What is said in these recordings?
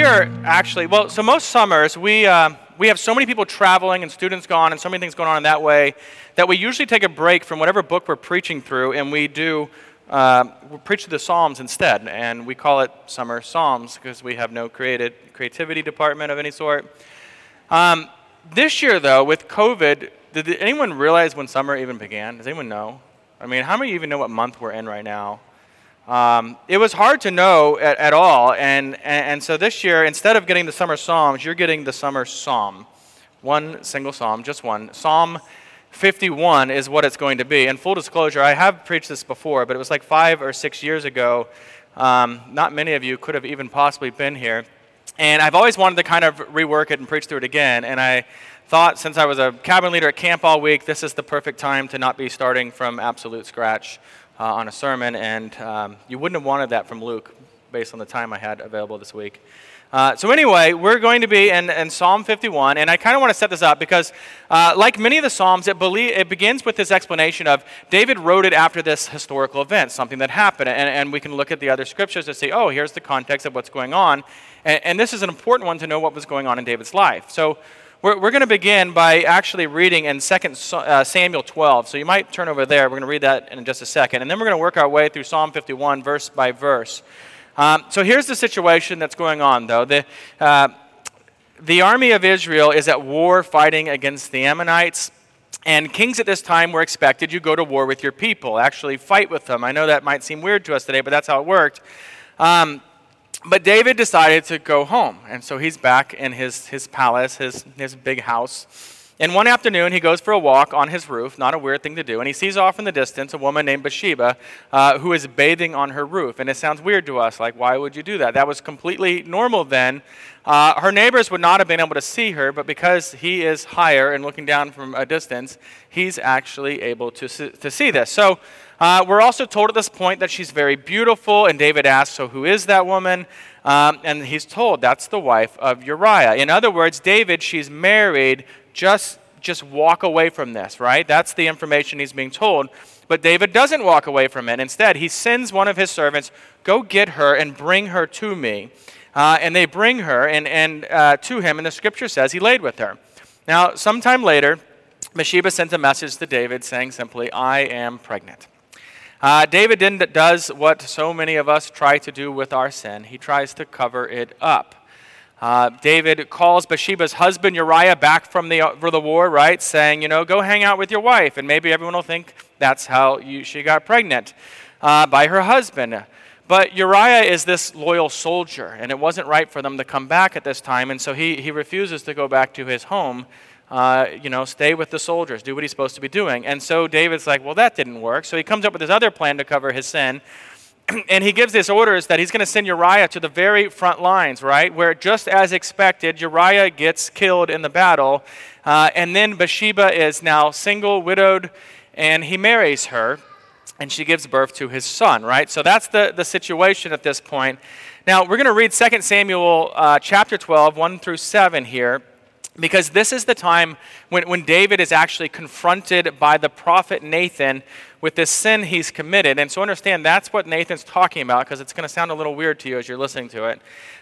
we are actually, well, so most summers we, uh, we have so many people traveling and students gone and so many things going on in that way that we usually take a break from whatever book we're preaching through and we do uh, we preach the Psalms instead. And we call it Summer Psalms because we have no created, creativity department of any sort. Um, this year, though, with COVID, did anyone realize when summer even began? Does anyone know? I mean, how many even know what month we're in right now? Um, it was hard to know at, at all, and, and, and, so this year, instead of getting the summer psalms, you're getting the summer psalm. One single psalm, just one. Psalm 51 is what it's going to be. And full disclosure, I have preached this before, but it was like five or six years ago. Um, not many of you could have even possibly been here. And I've always wanted to kind of rework it and preach through it again. And I thought since I was a cabin leader at camp all week, this is the perfect time to not be starting from absolute scratch uh, on a sermon, and um, you wouldn't have wanted that from Luke based on the time I had available this week. Uh, so, anyway, we're going to be in, in Psalm 51, and I kind of want to set this up because, uh, like many of the Psalms, it, belie- it begins with this explanation of David wrote it after this historical event, something that happened. And, and we can look at the other scriptures to say, oh, here's the context of what's going on. And, and this is an important one to know what was going on in David's life. So, we're, we're going to begin by actually reading in 2 uh, Samuel 12. So you might turn over there. We're going to read that in just a second. And then we're going to work our way through Psalm 51, verse by verse. Um, so here's the situation that's going on, though. The, uh, the army of Israel is at war fighting against the Ammonites. And kings at this time were expected you go to war with your people, actually fight with them. I know that might seem weird to us today, but that's how it worked. Um, but David decided to go home. And so he's back in his, his palace, his, his big house. And one afternoon, he goes for a walk on his roof, not a weird thing to do, and he sees off in the distance a woman named Bathsheba uh, who is bathing on her roof. And it sounds weird to us, like, why would you do that? That was completely normal then. Uh, her neighbors would not have been able to see her, but because he is higher and looking down from a distance, he's actually able to, to see this. So uh, we're also told at this point that she's very beautiful, and David asks, So who is that woman? Um, and he's told that's the wife of Uriah. In other words, David, she's married, just, just walk away from this, right? That's the information he's being told. But David doesn't walk away from it. Instead, he sends one of his servants, Go get her and bring her to me. Uh, and they bring her and, and, uh, to him, and the scripture says he laid with her. Now, sometime later, Bathsheba sent a message to David saying simply, I am pregnant. Uh, David does what so many of us try to do with our sin. He tries to cover it up. Uh, David calls Bathsheba's husband Uriah back from the, uh, for the war, right? Saying, you know, go hang out with your wife. And maybe everyone will think that's how you, she got pregnant uh, by her husband. But Uriah is this loyal soldier, and it wasn't right for them to come back at this time. And so he, he refuses to go back to his home uh, you know, stay with the soldiers, do what he's supposed to be doing. And so David's like, well, that didn't work. So he comes up with this other plan to cover his sin. and he gives this orders that he's going to send Uriah to the very front lines, right? Where just as expected, Uriah gets killed in the battle. Uh, and then Bathsheba is now single, widowed, and he marries her. And she gives birth to his son, right? So that's the, the situation at this point. Now, we're going to read 2 Samuel uh, chapter 12, 1 through 7 here because this is the time when, when David is actually confronted by the prophet Nathan with this sin he's committed. And so understand that's what Nathan's talking about because it's going to sound a little weird to you as you're listening to it.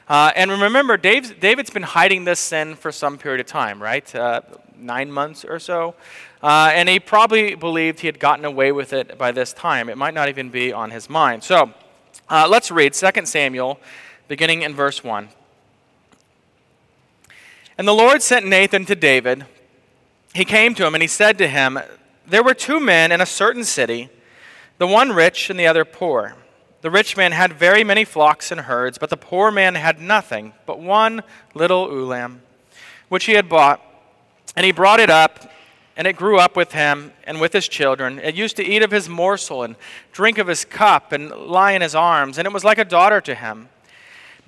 Uh, and remember, Dave's, David's been hiding this sin for some period of time, right? Uh, nine months or so. Uh, and he probably believed he had gotten away with it by this time. It might not even be on his mind. So uh, let's read 2 Samuel, beginning in verse 1. And the Lord sent Nathan to David. He came to him and he said to him, There were two men in a certain city, the one rich and the other poor. The rich man had very many flocks and herds, but the poor man had nothing but one little lamb, which he had bought. And he brought it up, and it grew up with him and with his children. It used to eat of his morsel and drink of his cup and lie in his arms, and it was like a daughter to him.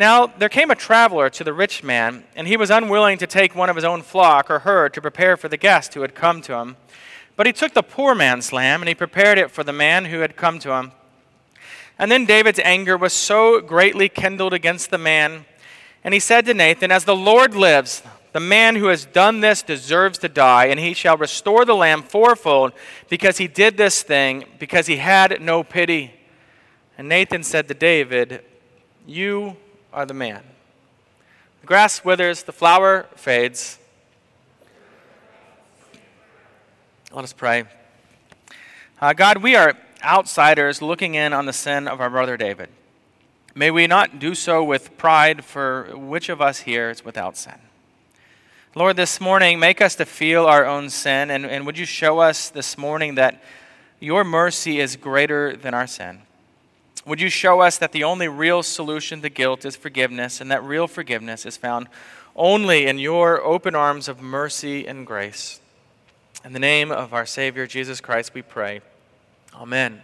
Now there came a traveler to the rich man, and he was unwilling to take one of his own flock or herd to prepare for the guest who had come to him. But he took the poor man's lamb, and he prepared it for the man who had come to him. And then David's anger was so greatly kindled against the man, and he said to Nathan, As the Lord lives, the man who has done this deserves to die, and he shall restore the lamb fourfold because he did this thing, because he had no pity. And Nathan said to David, You are the man. The grass withers, the flower fades. Let us pray. Uh, God, we are outsiders looking in on the sin of our brother David. May we not do so with pride, for which of us here is without sin? Lord, this morning, make us to feel our own sin, and, and would you show us this morning that your mercy is greater than our sin? Would you show us that the only real solution to guilt is forgiveness, and that real forgiveness is found only in your open arms of mercy and grace? In the name of our Savior, Jesus Christ, we pray. Amen.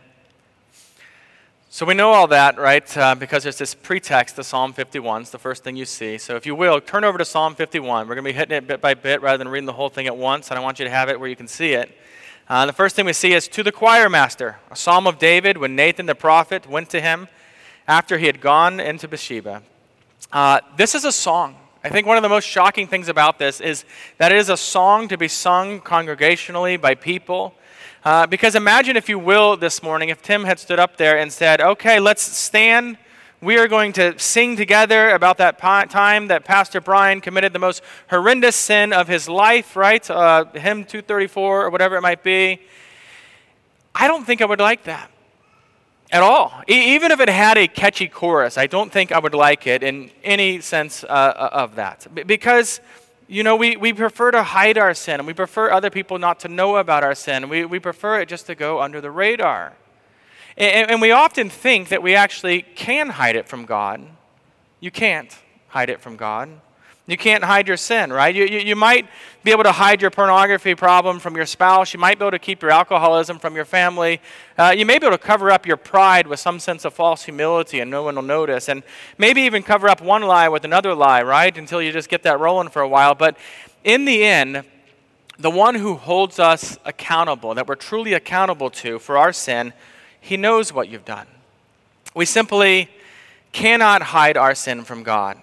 So we know all that, right? Uh, because there's this pretext to Psalm 51. It's the first thing you see. So if you will, turn over to Psalm 51. We're going to be hitting it bit by bit rather than reading the whole thing at once. And I want you to have it where you can see it. Uh, the first thing we see is to the choir master, a psalm of David when Nathan the prophet went to him after he had gone into Bathsheba. Uh, this is a song. I think one of the most shocking things about this is that it is a song to be sung congregationally by people uh, because imagine, if you will, this morning, if Tim had stood up there and said, Okay, let's stand. We are going to sing together about that time that Pastor Brian committed the most horrendous sin of his life, right? Uh, hymn 234 or whatever it might be. I don't think I would like that at all. E- even if it had a catchy chorus, I don't think I would like it in any sense uh, uh of that. B- because you know, we, we prefer to hide our sin, and we prefer other people not to know about our sin. We, we prefer it just to go under the radar. And, and we often think that we actually can hide it from God. You can't hide it from God. You can't hide your sin, right? You, you, you, might be able to hide your pornography problem from your spouse. You might be able to keep your alcoholism from your family. Uh, you may be able to cover up your pride with some sense of false humility and no one will notice. And maybe even cover up one lie with another lie, right? Until you just get that rolling for a while. But in the end, the one who holds us accountable, that we're truly accountable to for our sin, he knows what you've done. We simply cannot hide our sin from God.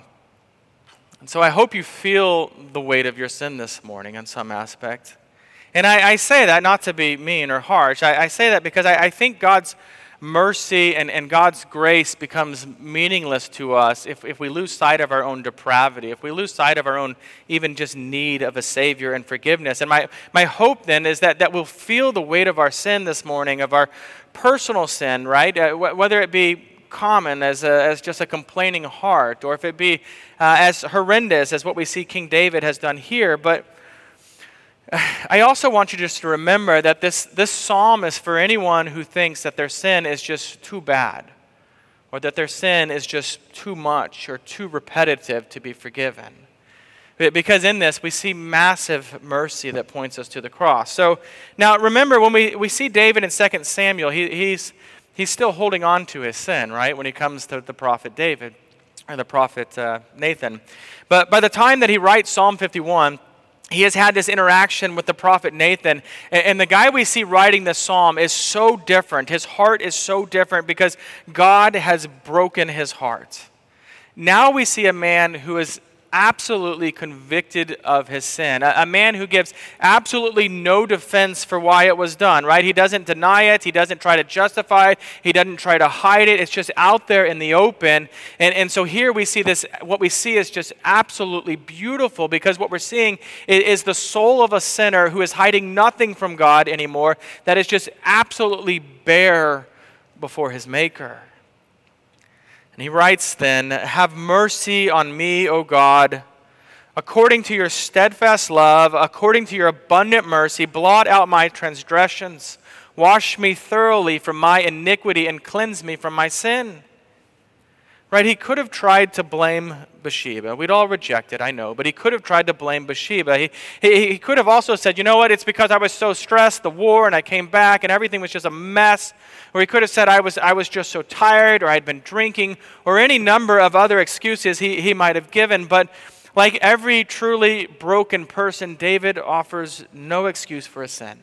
And so I hope you feel the weight of your sin this morning in some aspect. And I, I say that not to be mean or harsh. I, I say that because I, I think God's mercy and, and God's grace becomes meaningless to us if, if we lose sight of our own depravity, if we lose sight of our own even just need of a Savior and forgiveness. And my, my hope then is that, that we'll feel the weight of our sin this morning, of our personal sin, right? Uh, whether it be common as, a, as just a complaining heart, or if it be uh, as horrendous as what we see King David has done here. But I also want you just to remember that this, this psalm is for anyone who thinks that their sin is just too bad, or that their sin is just too much or too repetitive to be forgiven. Because in this, we see massive mercy that points us to the cross. So now remember, when we, we see David in 2 Samuel, he, he's, he's still holding on to his sin, right, when he comes to the prophet David, or the prophet uh, Nathan. But by the time that he writes Psalm 51, he has had this interaction with the prophet Nathan. And the guy we see writing this psalm is so different. His heart is so different because God has broken his heart. Now we see a man who is absolutely convicted of his sin. A, a, man who gives absolutely no defense for why it was done, right? He doesn't deny it. He doesn't try to justify it. He doesn't try to hide it. It's just out there in the open. And, and so here we see this, what we see is just absolutely beautiful because what we're seeing is, is the soul of a sinner who is hiding nothing from God anymore, that is just absolutely bare before his Maker. And he writes then, Have mercy on me, O God. According to your steadfast love, according to your abundant mercy, blot out my transgressions. Wash me thoroughly from my iniquity and cleanse me from my sin. Right? He could have tried to blame Bathsheba. We'd all reject it, I know, but he could have tried to blame Bathsheba. He, he, he could have also said, you know what, it's because I was so stressed, the war, and I came back, and everything was just a mess. Or he could have said, I was, I was just so tired, or I'd been drinking, or any number of other excuses he, he might have given. But like every truly broken person, David offers no excuse for a sin.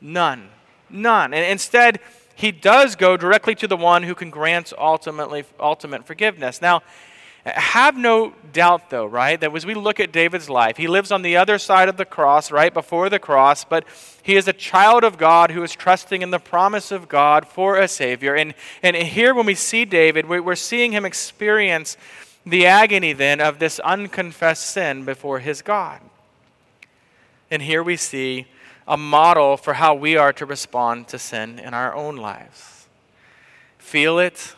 None. None. And instead, he does go directly to the one who can grant ultimately, ultimate forgiveness. Now, have no doubt, though, right, that as we look at David's life, he lives on the other side of the cross, right before the cross, but he is a child of God who is trusting in the promise of God for a Savior. And, and here, when we see David, we're seeing him experience the agony then of this unconfessed sin before his God. And here we see a model for how we are to respond to sin in our own lives. Feel it.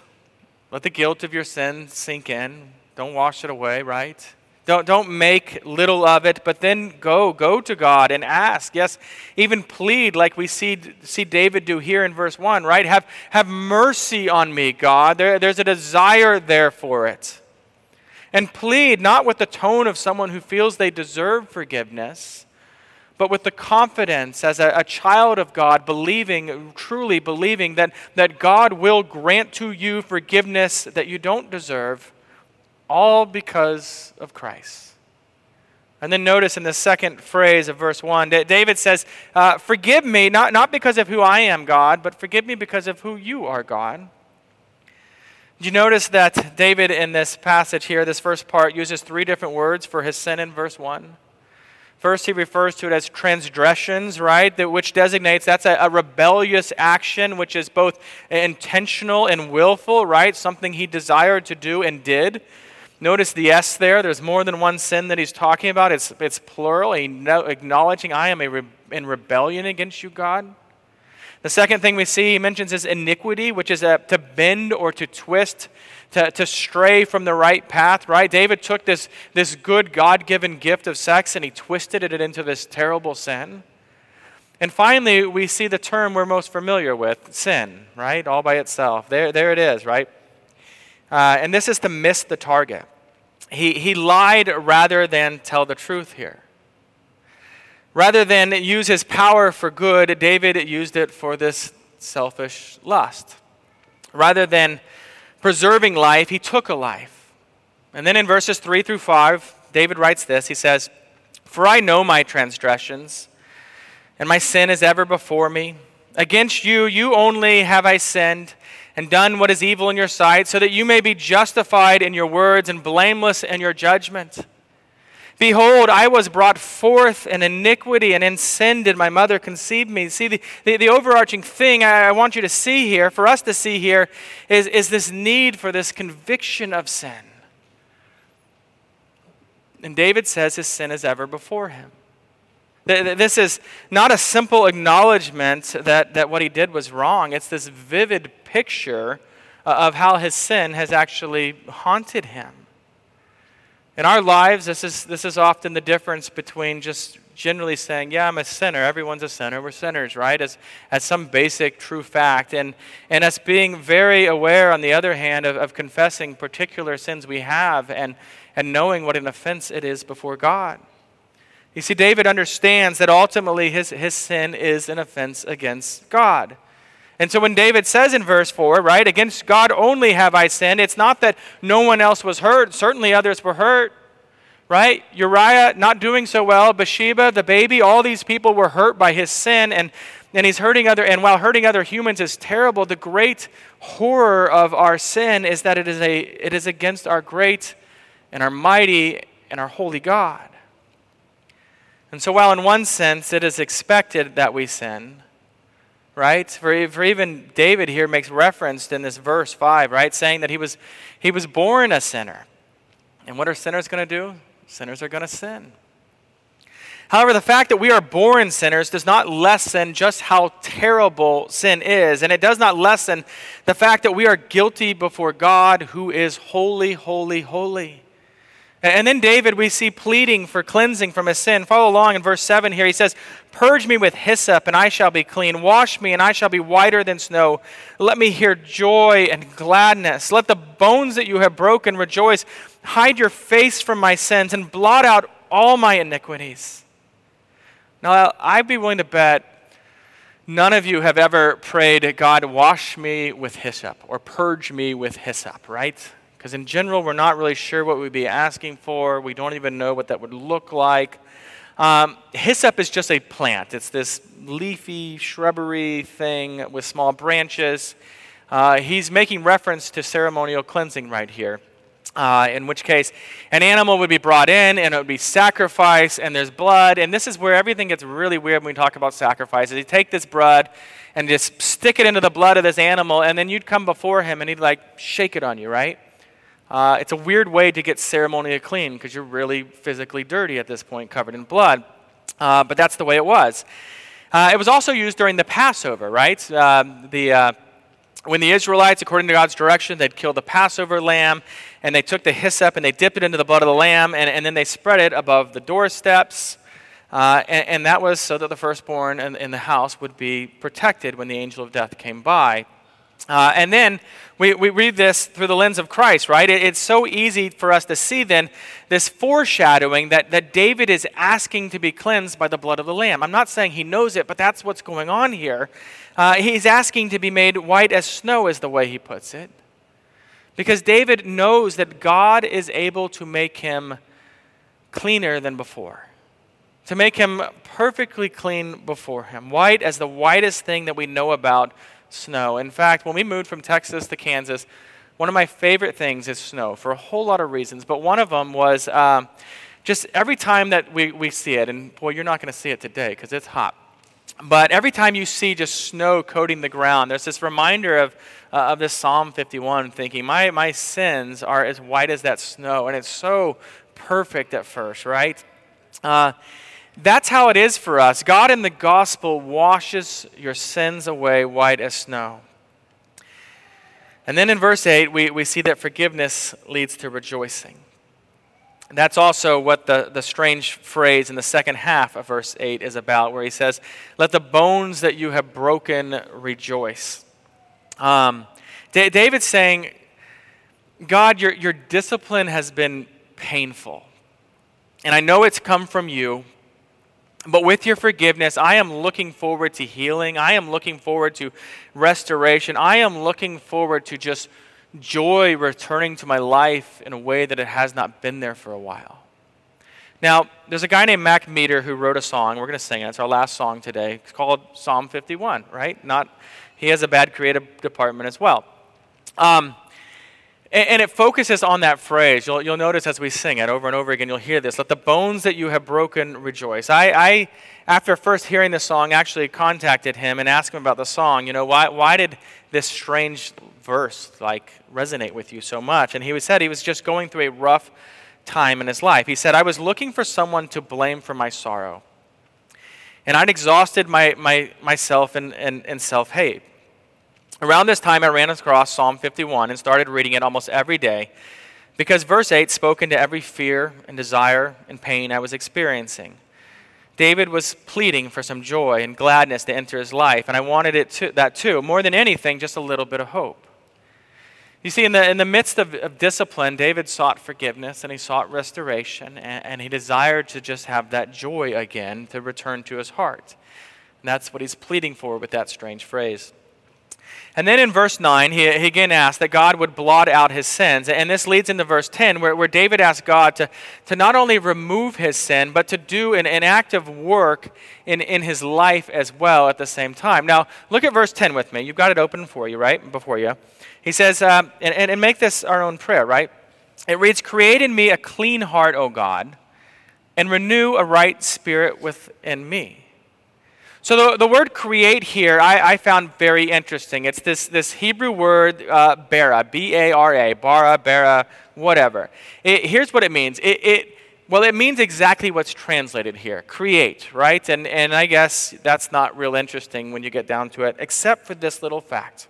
Let the guilt of your sin sink in. Don't wash it away, right? Don't, don't make little of it, but then go, go to God and ask. Yes, even plead like we see, see David do here in verse 1, right? Have, have mercy on me, God. There, there's a desire there for it. And plead not with the tone of someone who feels they deserve forgiveness, but with the confidence as a, a, child of God, believing, truly believing that, that God will grant to you forgiveness that you don't deserve all because of Christ. And then notice in the second phrase of verse 1, David says, uh, Forgive me, not, not because of who I am, God, but forgive me because of who you are, God. Do you notice that David in this passage here, this first part, uses three different words for his sin in verse 1? First, he refers to it as transgressions, right? That, which designates that's a, a, rebellious action, which is both intentional and willful, right? Something he desired to do and did. Notice the S there. There's more than one sin that he's talking about. It's, it's plural, acknowledging, I am re- in rebellion against you, God. The second thing we see he mentions is iniquity, which is a, to bend or to twist, to, to stray from the right path, right? David took this, this good God given gift of sex and he twisted it into this terrible sin. And finally, we see the term we're most familiar with sin, right? All by itself. There, there it is, right? Uh, and this is to miss the target. He, he lied rather than tell the truth here. Rather than use his power for good, David used it for this selfish lust. Rather than preserving life, he took a life. And then in verses 3 through 5, David writes this He says, For I know my transgressions, and my sin is ever before me. Against you, you only have I sinned and done what is evil in your sight, so that you may be justified in your words and blameless in your judgment. Behold, I was brought forth in iniquity, and in sin did my mother conceive me. See, the, the, the overarching thing I, I want you to see here, for us to see here, is, is this need for this conviction of sin. And David says his sin is ever before him. This is not a simple acknowledgement that, that what he did was wrong. It's this vivid picture uh, of how his sin has actually haunted him. In our lives, this is, this is often the difference between just generally saying, Yeah, I'm a sinner. Everyone's a sinner. We're sinners, right? As, as some basic true fact. And, and us being very aware, on the other hand, of, of confessing particular sins we have and, and knowing what an offense it is before God. You see, David understands that ultimately his, his sin is an offense against God. And so when David says in verse 4, right, against God only have I sinned, it's not that no one else was hurt. Certainly others were hurt, right? Uriah not doing so well, Bathsheba, the baby, all these people were hurt by his sin. And, and he's hurting other, and while hurting other humans is terrible, the great horror of our sin is that it is, a, it is against our great and our mighty and our holy God. And so, while in one sense it is expected that we sin, right? For, for even David here makes reference in this verse 5, right? Saying that he was, he was born a sinner. And what are sinners going to do? Sinners are going to sin. However, the fact that we are born sinners does not lessen just how terrible sin is. And it does not lessen the fact that we are guilty before God who is holy, holy, holy. And then David, we see pleading for cleansing from his sin. Follow along in verse 7 here. He says, Purge me with hyssop, and I shall be clean. Wash me, and I shall be whiter than snow. Let me hear joy and gladness. Let the bones that you have broken rejoice. Hide your face from my sins, and blot out all my iniquities. Now, I'd be willing to bet none of you have ever prayed, God, wash me with hyssop, or purge me with hyssop, right? Because in general, we're not really sure what we'd be asking for. We don't even know what that would look like. Um, hyssop is just a plant, it's this leafy shrubbery thing with small branches. Uh, he's making reference to ceremonial cleansing right here. Uh, in which case, an animal would be brought in and it would be sacrificed, and there's blood. And this is where everything gets really weird when we talk about sacrifices. You take this blood and just stick it into the blood of this animal, and then you'd come before him and he'd like shake it on you, right? Uh, it's a weird way to get ceremonially clean because you're really physically dirty at this point, covered in blood. Uh, but that's the way it was. Uh, it was also used during the Passover, right? Um, the, uh, when the Israelites, according to God's direction, they'd kill the Passover lamb, and they took the hyssop and they dipped it into the blood of the lamb, and, and then they spread it above the doorsteps. Uh, and, and, that was so that the firstborn in, in, the house would be protected when the angel of death came by. Uh, and then we, we read this through the lens of Christ, right? It, it's so easy for us to see then this foreshadowing that, that David is asking to be cleansed by the blood of the Lamb. I'm not saying he knows it, but that's what's going on here. Uh, he's asking to be made white as snow, is the way he puts it. Because David knows that God is able to make him cleaner than before, to make him perfectly clean before him, white as the whitest thing that we know about snow. In fact, when we moved from Texas to Kansas, one of my favorite things is snow for a whole lot of reasons, but one of them was um, just every time that we, we see it, and boy, you're not going to see it today because it's hot. But every time you see just snow coating the ground, there's this reminder of, uh, of this Psalm 51 thinking, my, my sins are as white as that snow. And it's so perfect at first, right? Uh, that's how it is for us. God in the gospel washes your sins away white as snow. And then in verse 8, we, we see that forgiveness leads to rejoicing. That's also what the, the strange phrase in the second half of verse 8 is about, where he says, Let the bones that you have broken rejoice. Um, D- David's saying, God, your, your discipline has been painful. And I know it's come from you, but with your forgiveness, I am looking forward to healing. I am looking forward to restoration. I am looking forward to just joy returning to my life in a way that it has not been there for a while. Now, there's a guy named Mac Meter who wrote a song. We're going to sing it. It's our last song today. It's called Psalm 51, right? Not, he has a bad creative department as well. Um, and, and, it focuses on that phrase. You'll, you'll notice as we sing it over and over again, you'll hear this let the bones that you have broken rejoice. I, I, after first hearing the song, actually contacted him and asked him about the song. You know, why, why did this strange verse like resonate with you so much? And he said he was just going through a rough time in his life. He said, I was looking for someone to blame for my sorrow. And I'd exhausted my, my, myself in, in, in self hate. Around this time, I ran across Psalm 51 and started reading it almost every day because verse 8 spoke into every fear and desire and pain I was experiencing. David was pleading for some joy and gladness to enter his life, and I wanted it to, that too. More than anything, just a little bit of hope. You see, in the, in the midst of, of discipline, David sought forgiveness and he sought restoration, and, and he desired to just have that joy again to return to his heart. And that's what he's pleading for with that strange phrase. And then in verse 9, he, he again asks that God would blot out his sins. And this leads into verse 10, where, where David asks God to, to not only remove his sin, but to do an, an act of work in, in his life as well at the same time. Now, look at verse 10 with me. You've got it open for you, right? Before you. He says, um, and, and make this our own prayer, right? It reads, Create in me a clean heart, O God, and renew a right spirit within me. So the, the word create here I, I found very interesting. It's this, this Hebrew word uh, bara, B-A-R-A, bara, bara, whatever. It, here's what it means. It, it, well, it means exactly what's translated here, create, right? And, and I guess that's not real interesting when you get down to it, except for this little fact.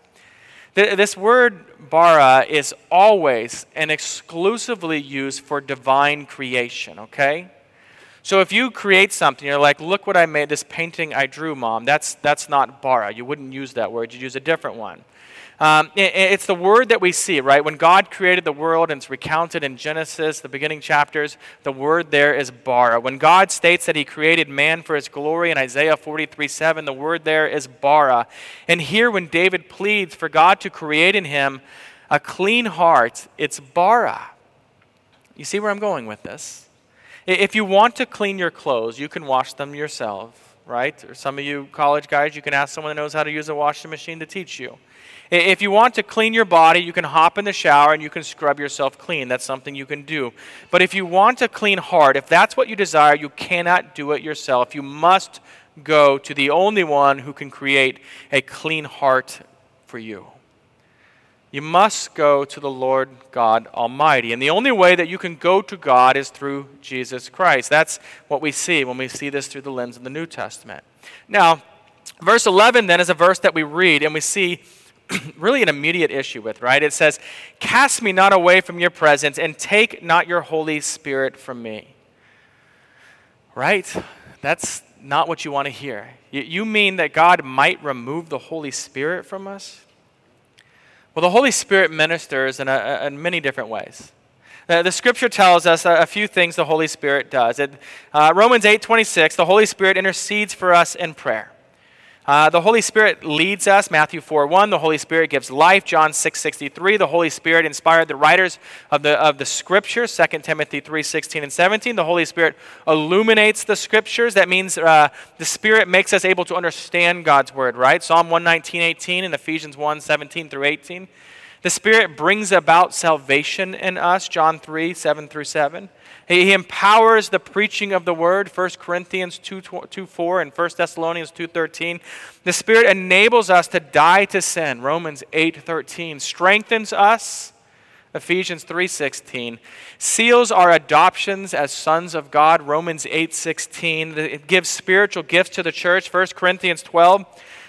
This word bara is always and exclusively used for divine creation, okay? So if you create something, you're like, look what I made, this painting I drew, mom. That's, that's not bara. You wouldn't use that word, you'd use a different one. Um, it, it's the word that we see, right? When God created the world and it's recounted in Genesis, the beginning chapters, the word there is bara. When God states that he created man for his glory in Isaiah 43 7, the word there is bara. And here, when David pleads for God to create in him a clean heart, it's bara. You see where I'm going with this? If you want to clean your clothes, you can wash them yourself, right? Or some of you college guys, you can ask someone that knows how to use a washing machine to teach you. If you want to clean your body, you can hop in the shower and you can scrub yourself clean. That's something you can do. But if you want a clean heart, if that's what you desire, you cannot do it yourself. You must go to the only one who can create a clean heart for you. You must go to the Lord God Almighty. And the only way that you can go to God is through Jesus Christ. That's what we see when we see this through the lens of the New Testament. Now, verse 11 then is a verse that we read and we see really an immediate issue with, right? It says, Cast me not away from your presence and take not your Holy Spirit from me. Right? That's not what you want to hear. You mean that God might remove the Holy Spirit from us? Well, the Holy Spirit ministers in, a, in many different ways. Uh, the scripture tells us a, a, few things the Holy Spirit does. It, uh, Romans 8 26, the Holy Spirit intercedes for us in prayer. Uh, the Holy Spirit leads us, Matthew 4 1. The Holy Spirit gives life, John 6 63. The Holy Spirit inspired the writers of the, of the Scriptures, 2 Timothy 3 16 and 17. The Holy Spirit illuminates the Scriptures. That means uh, the Spirit makes us able to understand God's Word, right? Psalm 119 18 and Ephesians 1 17 through 18. The Spirit brings about salvation in us, John 3 7 through 7. He, empowers the preaching of the word, 1 Corinthians 2, 2 4 and 1 Thessalonians 2 13. The Spirit enables us to die to sin, Romans 8 13. Strengthens us, Ephesians 3:16 seals our adoptions as sons of God Romans 8:16 it gives spiritual gifts to the church 1 Corinthians 12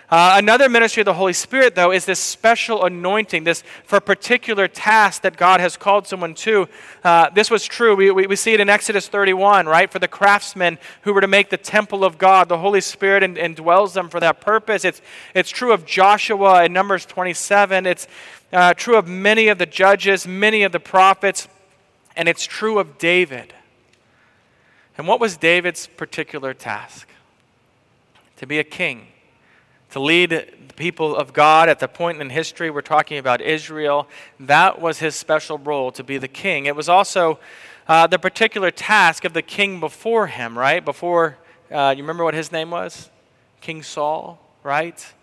uh, another ministry of the Holy Spirit, though, is this special anointing, this for a particular task that God has called someone to. Uh, this was true. We, we, we, see it in Exodus 31, right? For the craftsmen who were to make the temple of God, the Holy Spirit indwells them for that purpose. It's, it's true of Joshua in Numbers 27. It's uh, true of many of the judges, many of the prophets, and it's true of David. And what was David's particular task? To be a king to lead the people of God at the point in history we're talking about Israel. That was his special role to be the king. It was also uh, the particular task of the king before him, right? Before, uh, you remember what his name was? King Saul, right?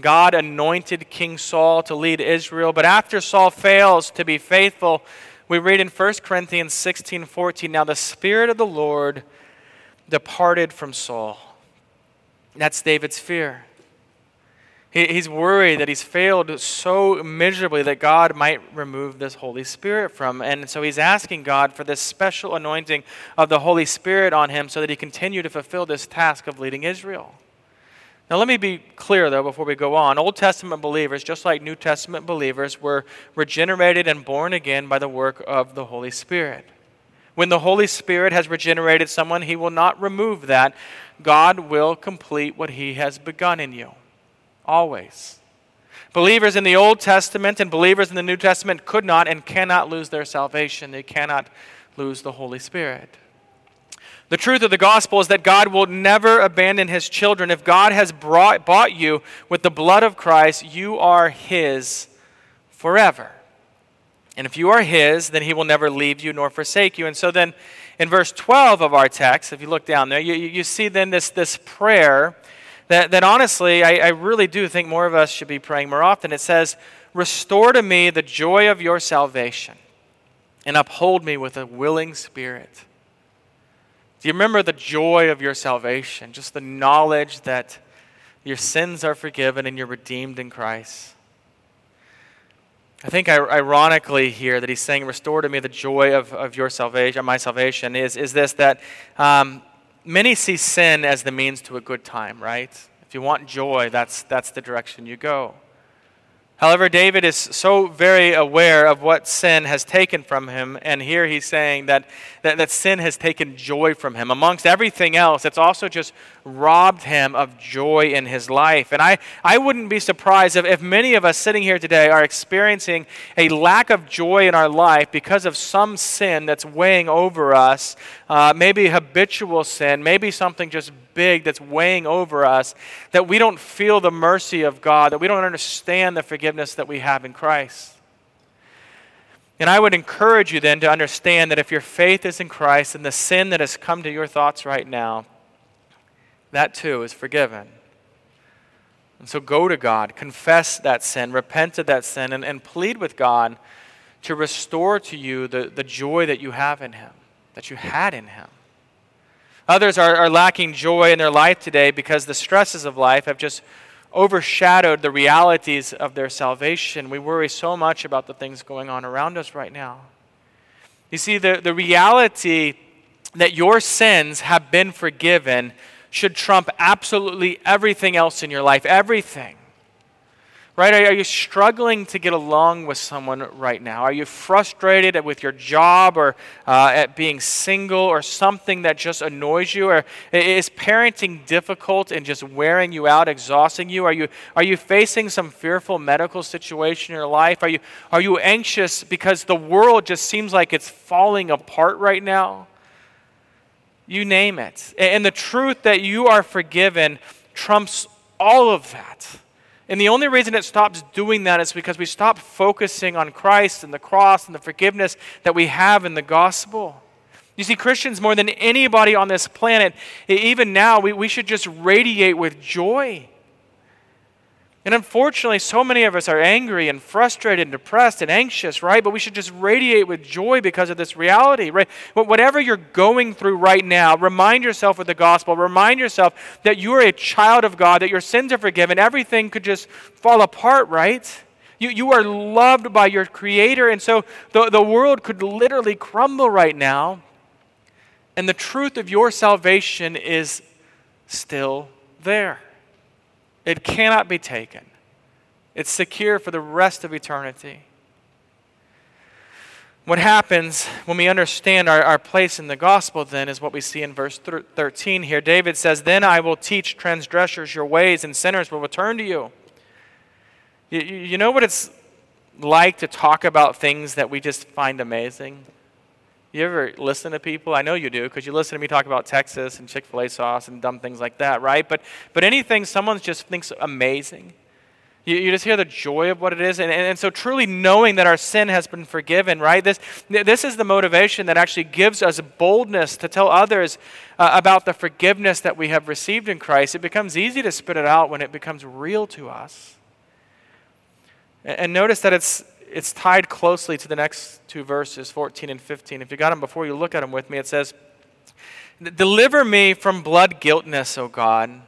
God anointed King Saul to lead Israel, but after Saul fails to be faithful, we read in 1 Corinthians 16 14, now the Spirit of the Lord departed from Saul. That's David's fear. He's worried that he's failed so miserably that God might remove this Holy Spirit from him. And so he's asking God for this special anointing of the Holy Spirit on him so that he continue to fulfill this task of leading Israel. Now, let me be clear, though, before we go on. Old Testament believers, just like New Testament believers, were regenerated and born again by the work of the Holy Spirit. When the Holy Spirit has regenerated someone, he will not remove that. God will complete what he has begun in you. Always. Believers in the Old Testament and believers in the New Testament could not and cannot lose their salvation. They cannot lose the Holy Spirit. The truth of the gospel is that God will never abandon his children. If God has brought, bought you with the blood of Christ, you are his forever. And if you are his, then he will never leave you nor forsake you. And so then in verse 12 of our text, if you look down there, you, you see then this, this prayer that, that honestly, I, I really do think more of us should be praying more often. It says, Restore to me the joy of your salvation and uphold me with a willing spirit. Do you remember the joy of your salvation? Just the knowledge that your sins are forgiven and you're redeemed in Christ. I think ironically here that he's saying, Restore to me the joy of, of your salvation, my salvation, is, is this that um, many see sin as the means to a good time, right? If you want joy, that's, that's the direction you go. However, David is so very aware of what sin has taken from him, and here he's saying that, that, that sin has taken joy from him. Amongst everything else, it's also just robbed him of joy in his life. And I, I wouldn't be surprised if, if many of us sitting here today are experiencing a lack of joy in our life because of some sin that's weighing over us, uh, maybe habitual sin, maybe something just big that's weighing over us, that we don't feel the mercy of God, that we don't understand the forgiveness that we have in Christ. And I would encourage you then to understand that if your faith is in Christ and the sin that has come to your thoughts right now, that too is forgiven. And so go to God, confess that sin, repent of that sin, and, and plead with God to restore to you the, the joy that you have in Him, that you had in Him. Others are, are lacking joy in their life today because the stresses of life have just overshadowed the realities of their salvation. We worry so much about the things going on around us right now. You see, the, the reality that your sins have been forgiven should trump absolutely everything else in your life, everything. Right? Are you struggling to get along with someone right now? Are you frustrated with your job or uh, at being single or something that just annoys you? Or is parenting difficult and just wearing you out, exhausting you? Are you, are you facing some fearful medical situation in your life? Are you, are you anxious because the world just seems like it's falling apart right now? You name it. And the truth that you are forgiven trumps all of that. And the only reason it stops doing that is because we stop focusing on Christ and the cross and the forgiveness that we have in the gospel. You see, Christians, more than anybody on this planet, even now, we, we should just radiate with joy. And unfortunately, so many of us are angry and frustrated and depressed and anxious, right? But we should just radiate with joy because of this reality, right? Whatever you're going through right now, remind yourself of the gospel. Remind yourself that you are a child of God, that your sins are forgiven. Everything could just fall apart, right? You, you are loved by your Creator. And so the, the world could literally crumble right now. And the truth of your salvation is still there. It cannot be taken. It's secure for the rest of eternity. What happens when we understand our, our place in the gospel, then, is what we see in verse 13 here. David says, Then I will teach transgressors your ways, and sinners will return to you. You, you know what it's like to talk about things that we just find amazing? You ever listen to people? I know you do because you listen to me talk about Texas and Chick fil A sauce and dumb things like that, right? But, but anything someone just thinks amazing, you, you just hear the joy of what it is. And, and, and so, truly knowing that our sin has been forgiven, right? This, this is the motivation that actually gives us boldness to tell others uh, about the forgiveness that we have received in Christ. It becomes easy to spit it out when it becomes real to us. And, and notice that it's it's tied closely to the next two verses, 14 and 15. If you got them before you look at them with me, it says, Deliver me from blood guiltness, O God.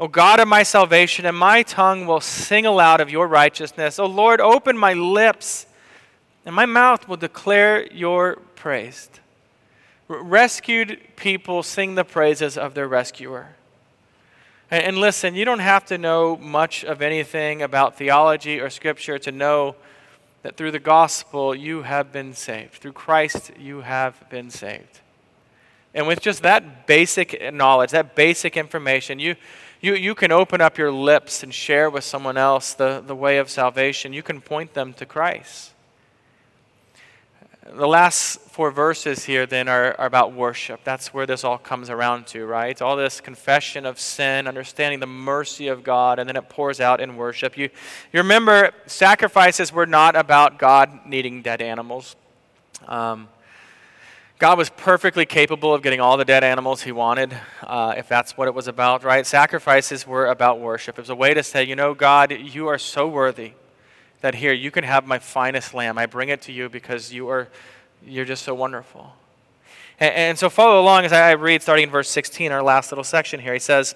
O God of my salvation, and my tongue will sing aloud of your righteousness. O Lord, open my lips, and my mouth will declare your praise. Rescued people sing the praises of their rescuer. And listen, you don't have to know much of anything about theology or scripture to know that through the gospel you have been saved. Through Christ you have been saved. And with just that basic knowledge, that basic information, you, you, you can open up your lips and share with someone else the, the way of salvation. You can point them to Christ. The last four verses here then are, are, about worship. That's where this all comes around to, right? All this confession of sin, understanding the mercy of God, and then it pours out in worship. You, you remember, sacrifices were not about God needing dead animals. Um, God was perfectly capable of getting all the dead animals he wanted, uh, if that's what it was about, right? Sacrifices were about worship. It was a way to say, you know, God, you are so worthy that here you can have my finest lamb. I bring it to you because you are you're just so wonderful. And, and so follow along as I read starting in verse 16, our last little section here. He says,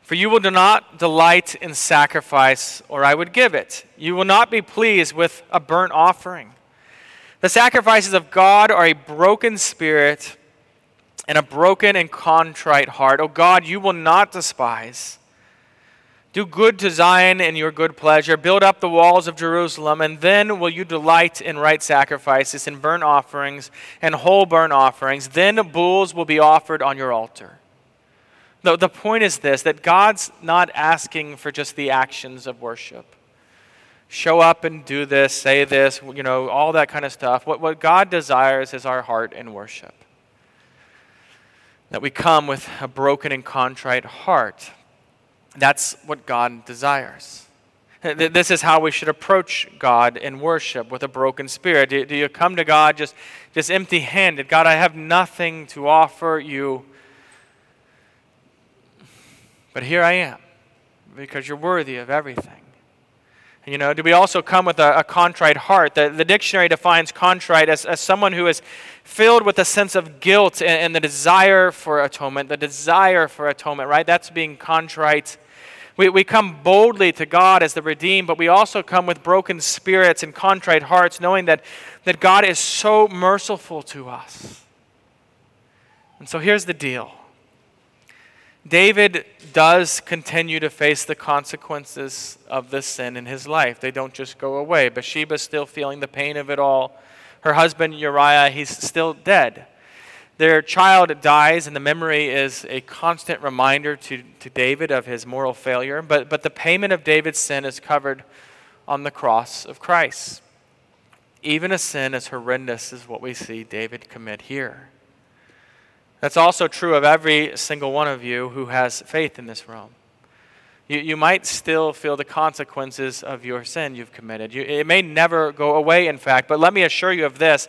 For you will not delight in sacrifice, or I would give it. You will not be pleased with a burnt offering. The sacrifices of God are a broken spirit and a broken and contrite heart. O God, you will not despise. Do good to Zion in your good pleasure. Build up the walls of Jerusalem, and then will you delight in right sacrifices and burnt offerings and whole burnt offerings. Then bulls will be offered on your altar. The, the point is this that God's not asking for just the actions of worship. Show up and do this, say this, you know, all that kind of stuff. What, what God desires is our heart in worship. That we come with a broken and contrite heart that's what God desires. This is how we should approach God in worship with a broken spirit. Do, you come to God just, just empty handed? God, I have nothing to offer you. But here I am because you're worthy of everything. You know, do we also come with a, a contrite heart? The, the dictionary defines contrite as, as someone who is filled with a sense of guilt and, and the desire for atonement, the desire for atonement, right? That's being contrite We, we come boldly to God as the redeemed, but we also come with broken spirits and contrite hearts, knowing that, that God is so merciful to us. And so here's the deal David does continue to face the consequences of this sin in his life. They don't just go away. Bathsheba's still feeling the pain of it all. Her husband Uriah, he's still dead. Their child dies, and the memory is a constant reminder to, to David of his moral failure. But, but the payment of David's sin is covered on the cross of Christ. Even a sin as horrendous as what we see David commit here. That's also true of every single one of you who has faith in this realm. You, you might still feel the consequences of your sin you've committed. You, it may never go away, in fact, but let me assure you of this.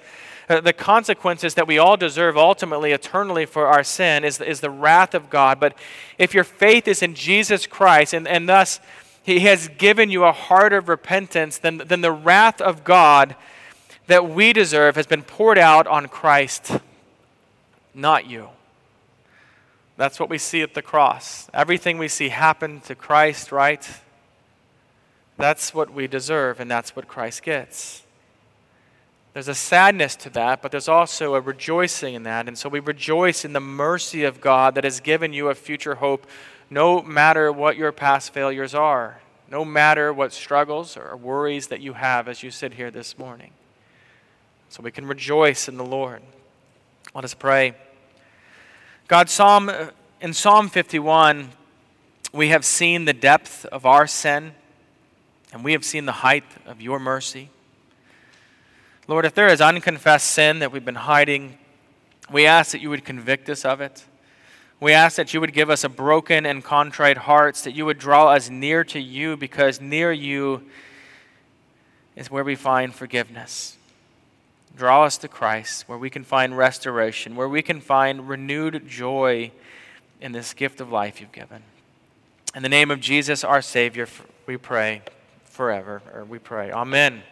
Uh, the consequences that we all deserve ultimately, eternally for our sin is, is the wrath of God. But if your faith is in Jesus Christ and, and thus He has given you a heart of repentance, then, then the wrath of God that we deserve has been poured out on Christ not you. That's what we see at the cross. Everything we see happen to Christ, right? That's what we deserve, and that's what Christ gets. There's a sadness to that, but there's also a rejoicing in that. And so we rejoice in the mercy of God that has given you a future hope, no matter what your past failures are, no matter what struggles or worries that you have as you sit here this morning. So we can rejoice in the Lord. Let us pray. God, Psalm, in Psalm 51, we have seen the depth of our sin, and we have seen the height of your mercy. Lord, if there is unconfessed sin that we've been hiding, we ask that you would convict us of it. We ask that you would give us a broken and contrite hearts, that you would draw us near to you, because near you is where we find forgiveness. Draw us to Christ, where we can find restoration, where we can find renewed joy in this gift of life you've given. In the name of Jesus, our Savior, we pray forever, or we pray. Amen.